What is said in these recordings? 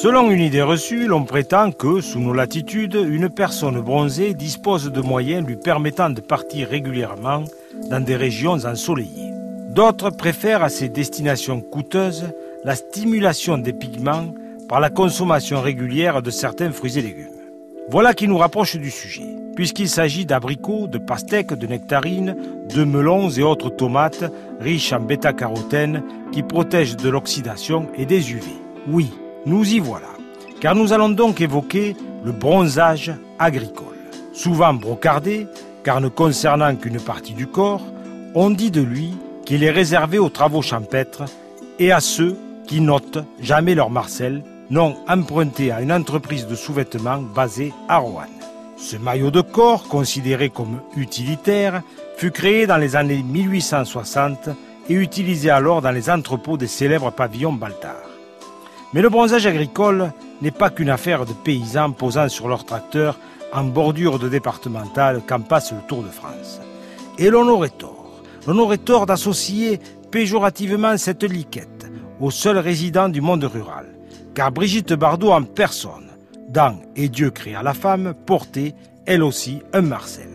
Selon une idée reçue, l'on prétend que, sous nos latitudes, une personne bronzée dispose de moyens lui permettant de partir régulièrement dans des régions ensoleillées. D'autres préfèrent à ces destinations coûteuses la stimulation des pigments par la consommation régulière de certains fruits et légumes. Voilà qui nous rapproche du sujet, puisqu'il s'agit d'abricots, de pastèques, de nectarines, de melons et autres tomates riches en bêta-carotène qui protègent de l'oxydation et des UV. Oui, nous y voilà, car nous allons donc évoquer le bronzage agricole. Souvent brocardé, car ne concernant qu'une partie du corps, on dit de lui qu'il est réservé aux travaux champêtres et à ceux qui notent jamais leur Marcel, non emprunté à une entreprise de sous-vêtements basée à Rouen. Ce maillot de corps, considéré comme utilitaire, fut créé dans les années 1860 et utilisé alors dans les entrepôts des célèbres pavillons Baltard. Mais le bronzage agricole n'est pas qu'une affaire de paysans posant sur leurs tracteurs en bordure de départementale quand passe le Tour de France. Et l'on aurait tort. L'on aurait tort d'associer péjorativement cette liquette aux seuls résidents du monde rural. Car Brigitte Bardot en personne, dans Et Dieu créa la femme, portait, elle aussi, un Marcel.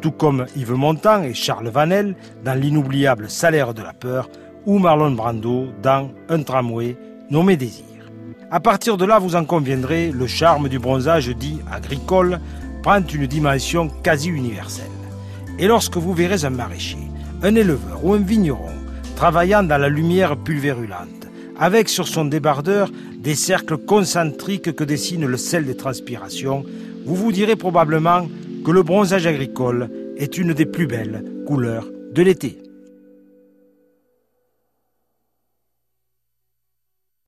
Tout comme Yves Montand et Charles Vanel dans l'inoubliable Salaire de la peur, ou Marlon Brando dans Un tramway nommé Désir. À partir de là, vous en conviendrez, le charme du bronzage dit agricole prend une dimension quasi universelle. Et lorsque vous verrez un maraîcher, un éleveur ou un vigneron travaillant dans la lumière pulvérulente, avec sur son débardeur des cercles concentriques que dessine le sel des transpirations, vous vous direz probablement que le bronzage agricole est une des plus belles couleurs de l'été.